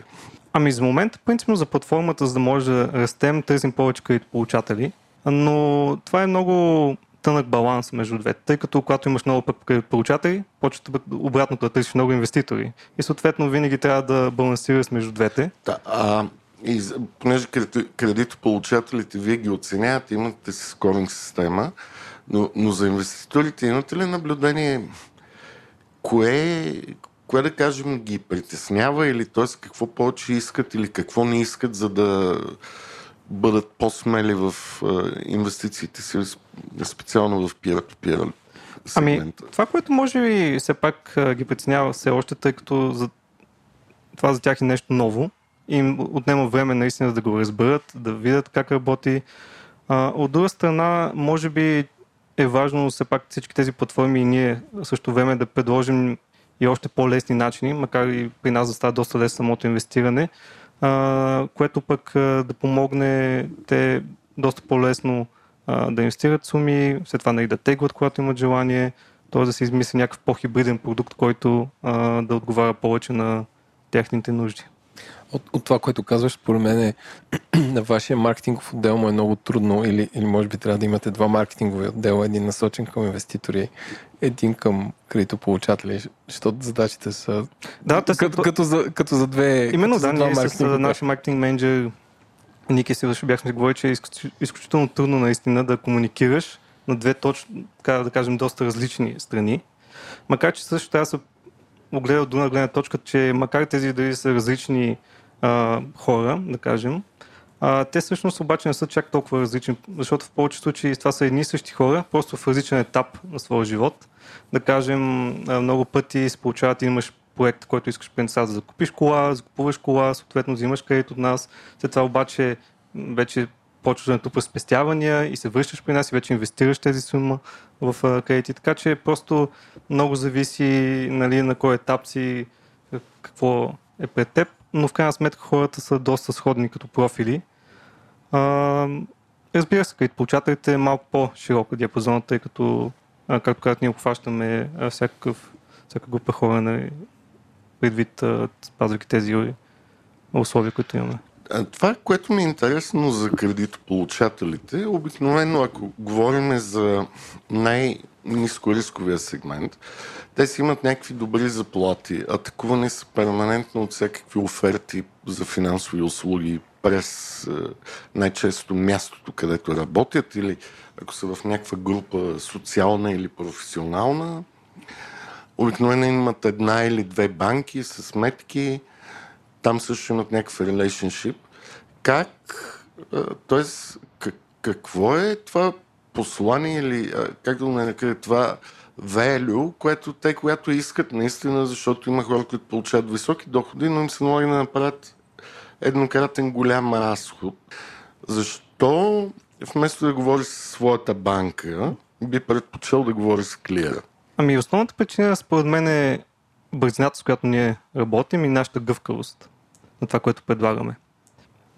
Ами за момента, принципно за платформата, за да може да растем, търсим повече кредитополучатели но това е много тънък баланс между двете, тъй като когато имаш много получатели, почват обратно да търсиш много инвеститори. И съответно винаги трябва да балансираш между двете. Да, а, и понеже кредитополучателите вие ги оценявате, имате си скоринг система, но, но за инвеститорите имате ли наблюдение кое, кое да кажем ги притеснява или т.е. какво повече искат или какво не искат, за да бъдат по-смели в инвестициите си, специално в peer-to-peer Ами, това, което може би все пак ги преценява все още, тъй като за... това за тях е нещо ново, им отнема време наистина да го разберат, да видят как работи. А, от друга страна, може би е важно все пак всички тези платформи и ние също време да предложим и още по-лесни начини, макар и при нас да става доста лесно самото инвестиране, а, което пък а, да помогне те доста по-лесно а, да инвестират суми, след това нали, да теглят, когато имат желание, т.е. да се измисли някакъв по-хибриден продукт, който а, да отговаря повече на техните нужди. От, от това, което казваш, според мен е, на вашия маркетингов отдел му е много трудно или, или може би трябва да имате два маркетингови отдела, един насочен към инвеститори, един към кредитополучатели, защото задачите са да, те са като, като, за, като за две Именно, да, ние с нашия маркетинг менеджер Ники си бяхме говорили, че е изключително трудно наистина да комуникираш на две точно, така да кажем, доста различни страни. Макар, че също трябва да се огледа от друга гледна точка, че макар тези дали са различни а, хора, да кажем, а, те всъщност обаче не са чак толкова различни, защото в повече случаи това са едни и същи хора, просто в различен етап на своя живот. Да кажем, много пъти се получават, имаш проект, който искаш преди да закупиш кола, закупуваш кола, съответно взимаш кредит от нас, след това обаче вече почваш да натрупаш спестявания и се връщаш при нас и вече инвестираш тези сума в кредити. Така че просто много зависи нали, на кой етап си, какво е пред теб, но в крайна сметка хората са доста сходни като профили. А, разбира се, като получателите е малко по-широка диапазона, тъй като, както казах, ние обхващаме всякакъв, всяка група хора, нали, предвид, спазвайки тези условия, които имаме. Това, което ми е интересно за кредитополучателите, обикновено ако говорим за най-низкорисковия сегмент, те си имат някакви добри заплати, атакувани са перманентно от всякакви оферти за финансови услуги през най-често мястото, където работят или ако са в някаква група социална или професионална. Обикновено имат една или две банки с сметки, там също имат някакъв relationship. Как, т.е. какво е това послание или как да нарека това value, което те, когато искат наистина, защото има хора, които получават високи доходи, но им се налага да направят еднократен голям разход. Защо вместо да говори с своята банка, би предпочел да говори с клиера? Ами основната причина според мен е бързината, с която ние работим и нашата гъвкавост на това, което предлагаме.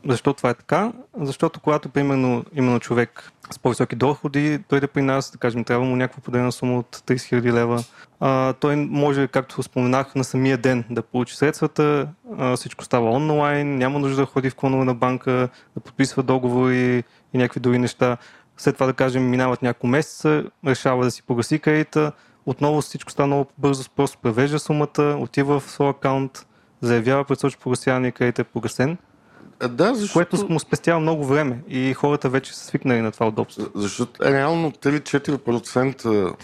Защо това е така? Защото когато, примерно, именно човек с по-високи доходи дойде при нас, да кажем, трябва му някаква поделена сума от 30 000 лева, а, той може, както споменах, на самия ден да получи средствата, а, всичко става онлайн, няма нужда да ходи в клонове на банка, да подписва договори и някакви други неща. След това, да кажем, минават няколко месеца, решава да си погаси кредита, отново всичко става много бързо, просто превежда сумата, отива в своя акаунт, заявява предсрочно погасяване и кредит е погасен. Да, защото... Което му спестява много време и хората вече са свикнали на това удобство. Защото реално 3-4%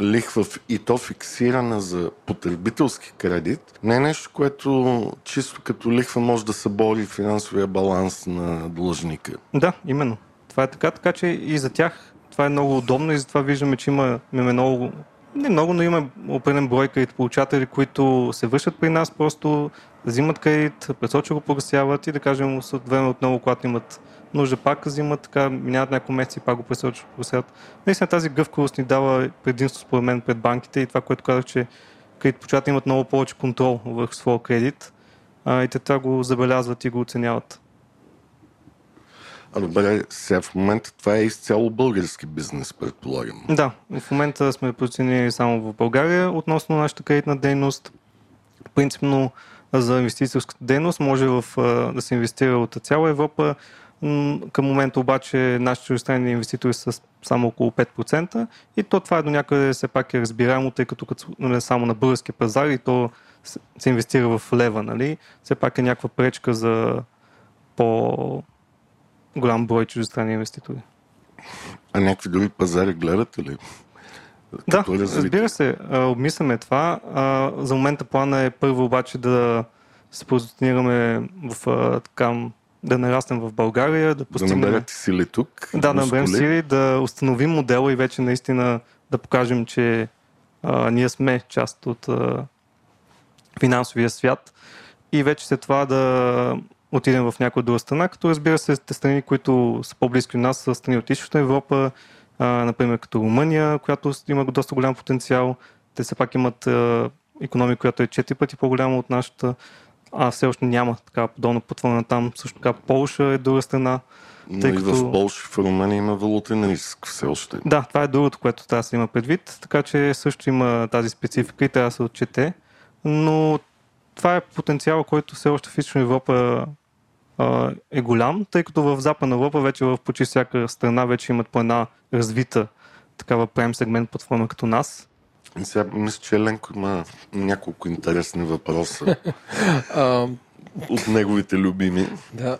лихва и то фиксирана за потребителски кредит, не е нещо, което чисто като лихва може да събори финансовия баланс на длъжника. Да, именно. Това е така, така че и за тях това е много удобно и затова виждаме, че има, имаме много не много, но има определен брой кредитополучатели, които се вършат при нас, просто взимат кредит, пресочно го погасяват и да кажем след време отново, когато имат нужда пак взимат, така минават няколко месеца и пак го пресочно погасяват. Наистина тази гъвкавост ни дава предимство според мен пред банките и това, което казах, че кредитополучатели имат много повече контрол върху своя кредит а, и те това го забелязват и го оценяват. А добре, сега в момента това е изцяло български бизнес, предполагам. Да, в момента сме позиционирани само в България относно нашата кредитна дейност. Принципно за инвеститорската дейност може в, да се инвестира от цяла Европа. Към момента обаче нашите чуждестранни инвеститори са само около 5% и то това е до някъде все пак е разбираемо, тъй като като нали, само на българския пазар и то се инвестира в лева, нали? Все пак е някаква пречка за по голям брой чуждестранни инвеститори. А някакви други пазари гледате ли? Да, разбира се, обмисляме това. За момента плана е първо обаче да се позиционираме в така да нараснем в България, да постигнем... Да наберете сили тук. Да, да наберем сили, да установим модела и вече наистина да покажем, че а, ние сме част от а, финансовия свят и вече след това да отидем в някоя друга страна, като разбира се, те страни, които са по-близки от нас, са страни от Източна Европа, а, например като Румъния, която има доста голям потенциал. Те все пак имат а, економика, която е 4 пъти по-голяма от нашата, а все още няма такава подобна платформа там. Също така Полша е друга страна. Но Тъй и като- в Польша, в Румъния има валутен риск все още. Да, това е другото, което трябва да се има предвид, така че също има тази специфика и трябва да се отчете, но това е потенциал, който все още в Източна Европа е голям, тъй като в Западна Европа вече в почти всяка страна вече имат по една развита такава прем сегмент платформа като нас. Сега мисля, че Еленко има няколко интересни въпроса от неговите любими. да,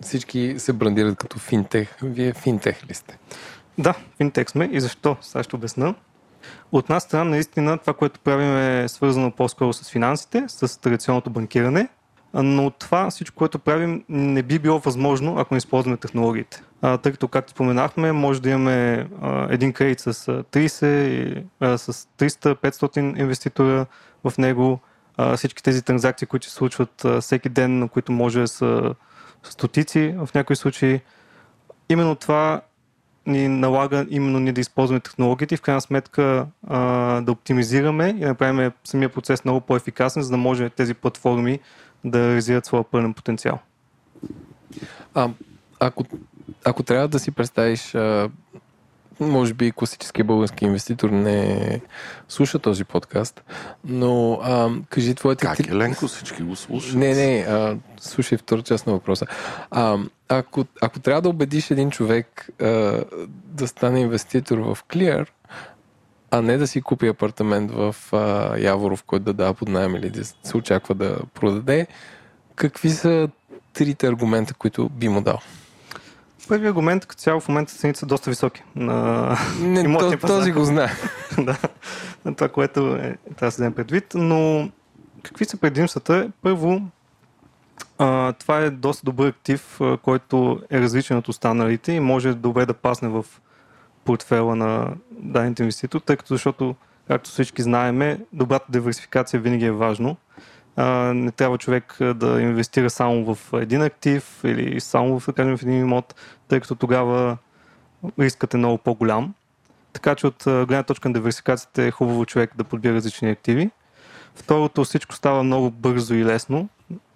всички се брандират като финтех. Вие финтех ли сте? Да, финтек сме и защо? Сега ще обясна. От нас страна, наистина, това, което правим е свързано по-скоро с финансите, с традиционното банкиране, но това всичко, което правим, не би било възможно, ако не използваме технологиите. А, тъй като, както споменахме, може да имаме а, един кредит с а, 30, и, а, с 300-500 инвеститора в него, а, всички тези транзакции, които се случват а, всеки ден, на които може да са стотици в някои случаи. Именно това ни налага именно ние да използваме технологиите и в крайна сметка а, да оптимизираме и да направим самия процес много по-ефикасен, за да може тези платформи да реализират своя пълен потенциал. А, ако, ако трябва да си представиш, а, може би класически български инвеститор не слуша този подкаст, но а, кажи твоите... Как три- Еленко всички го слушат? Не, не, а, слушай втора част на въпроса. А, ако, ако трябва да убедиш един човек а, да стане инвеститор в Clear, а не да си купи апартамент в а, Яворов, който да дава под найем или да се очаква да продаде, какви са трите аргумента, които би му дал? Първият аргумент, като цяло в момента цените са доста високи. На, Не, то, този го знае. да, на това, което е, трябва да се вземе предвид. Но какви са предимствата? Първо, а, това е доста добър актив, който е различен от останалите и може добре да пасне в портфела на дадените инвеститор, тъй като защото, както всички знаеме, добрата диверсификация винаги е важно. А, не трябва човек да инвестира само в един актив или само в, да кажем, в един имот, тъй като тогава рискът е много по-голям. Така че от гледна точка на диверсификацията е хубаво човек да подбира различни активи. Второто, всичко става много бързо и лесно.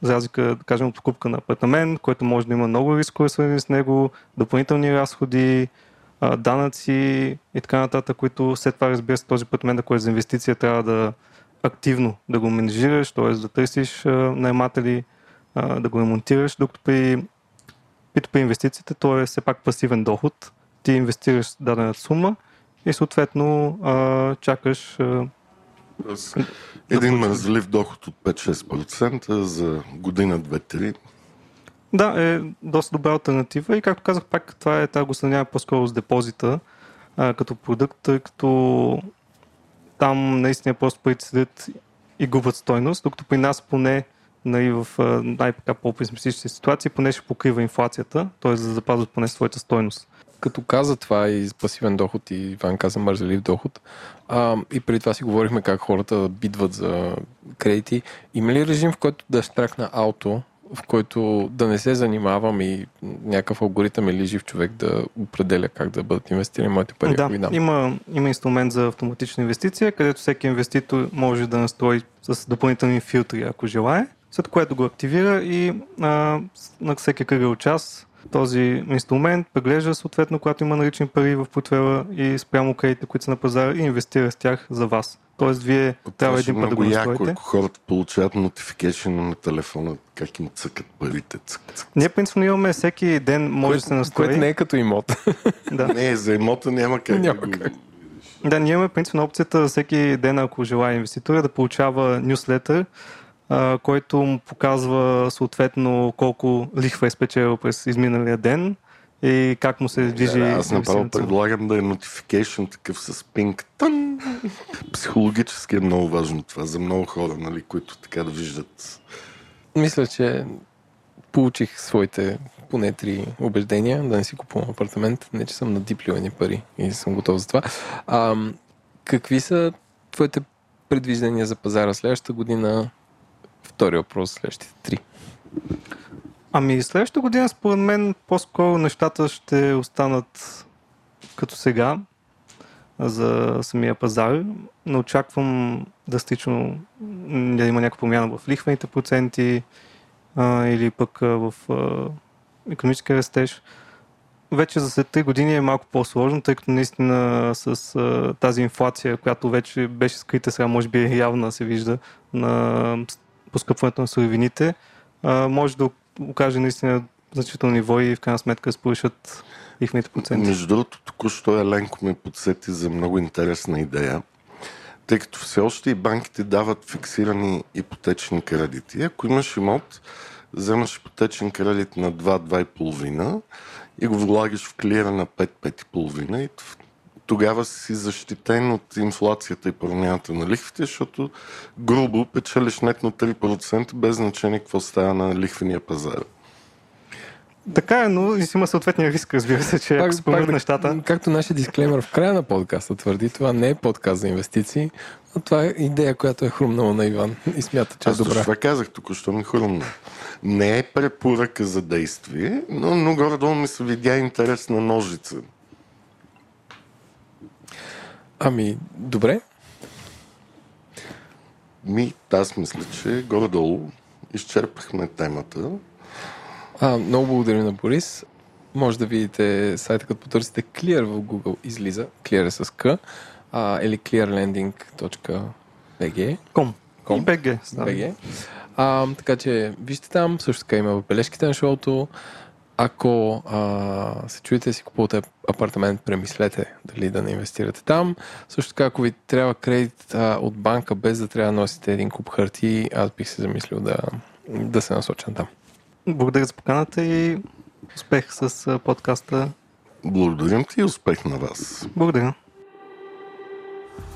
За разлика, да кажем, от покупка на апартамент, който може да има много рискове свързани с него, допълнителни разходи, данъци и така нататък, които след това, разбира се, този апартамент, ако е за инвестиция, трябва да активно да го менежираш, т.е. да търсиш а, да го ремонтираш, докато при, при инвестицията то е все пак пасивен доход. Ти инвестираш дадена сума и съответно чакаш Един мързлив доход от 5-6% за година, 2-3. Да, е доста добра альтернатива и както казах пак, това е, да го сравняваме по-скоро с депозита а, като продукт, тъй като там наистина просто парите седят и губят стойност, докато при нас поне нали, в най-така по-песимистични ситуации поне ще покрива инфлацията, т.е. да запазват поне своята стойност. Като каза това и пасивен доход и Иван каза мързелив доход, а, и преди това си говорихме как хората бидват за кредити. Има ли режим, в който да штракна ауто, в който да не се занимавам и някакъв алгоритъм или жив човек да определя как да бъдат инвестирани моите пари, да, дам? има, има инструмент за автоматична инвестиция, където всеки инвеститор може да настрои с допълнителни филтри, ако желае, след което го активира и а, на всеки кръгъл час този инструмент преглежда съответно, когато има налични пари в портфела и спрямо кредитите, които са на пазара и инвестира с тях за вас. Тоест, вие Това трябва е един път да го яко, настроите. ако хората получават notification на телефона, как им цъкат парите. Цък, цък. Ние принципно имаме всеки ден, може да се настрои. което не е като имот. Да. Не, за имота няма как. Няма да го- как. Да, ние имаме принципно опцията всеки ден, ако желая инвеститора, да получава нюслетър, а, който му показва съответно колко лихва е спечелил през изминалия ден и как му се движи. Да, аз направо предлагам да е notification такъв с пинг. Тън! Психологически е много важно това за много хора, нали, които така да виждат. Мисля, че получих своите поне три убеждения да не си купувам апартамент. Не, че съм надиплил едни пари и съм готов за това. А, какви са твоите предвиждания за пазара следващата година? Втори въпрос, следващите три. Ами следващата година, според мен, по-скоро нещата ще останат като сега за самия пазар. Не очаквам драстично да има някаква промяна в лихвените проценти а, или пък а, в економически растеж. Вече за след 3 години е малко по-сложно, тъй като наистина с а, тази инфлация, която вече беше скрита, сега може би е явна се вижда на поскъпването на суровините, може да окаже наистина значително ниво и в крайна сметка да споришат лихвените проценти. Между другото, току-що Еленко ме подсети за много интересна идея, тъй като все още и банките дават фиксирани ипотечни кредити. Ако имаш имот, вземаш ипотечен кредит на 2-2,5 и го влагаш в клира на 5-5,5 и тогава си защитен от инфлацията и промяната на лихвите, защото грубо печелиш нетно 3% без значение какво става на лихвения пазар. Така е, но и си има съответния риск, разбира се, че ако спомнят нещата. Както нашия дисклеймер в края на подкаста твърди, това не е подкаст за инвестиции, но това е идея, която е хрумнала на Иван и смята, че Аз е добра. това казах току-що ми хрумна. Не е препоръка за действие, но, но горе-долу ми се видя интересна ножица. Ами, добре. Ми, аз мисля, че горе-долу изчерпахме темата. А, много благодарим на Борис. Може да видите сайта, като потърсите Clear в Google, излиза. Clear е с К. А, или clearlending.bg. Ком. Ком. И БГ. BG. А, така че, вижте там, също така има в бележките на шоуто. Ако а, се чуете да си купувате апартамент, премислете дали да не инвестирате там. Също така, ако ви трябва кредит а, от банка, без да трябва да носите един куп харти, аз бих се замислил да, да се насоча там. Благодаря за поканата и успех с подкаста. Благодарим ти и успех на вас. Благодаря.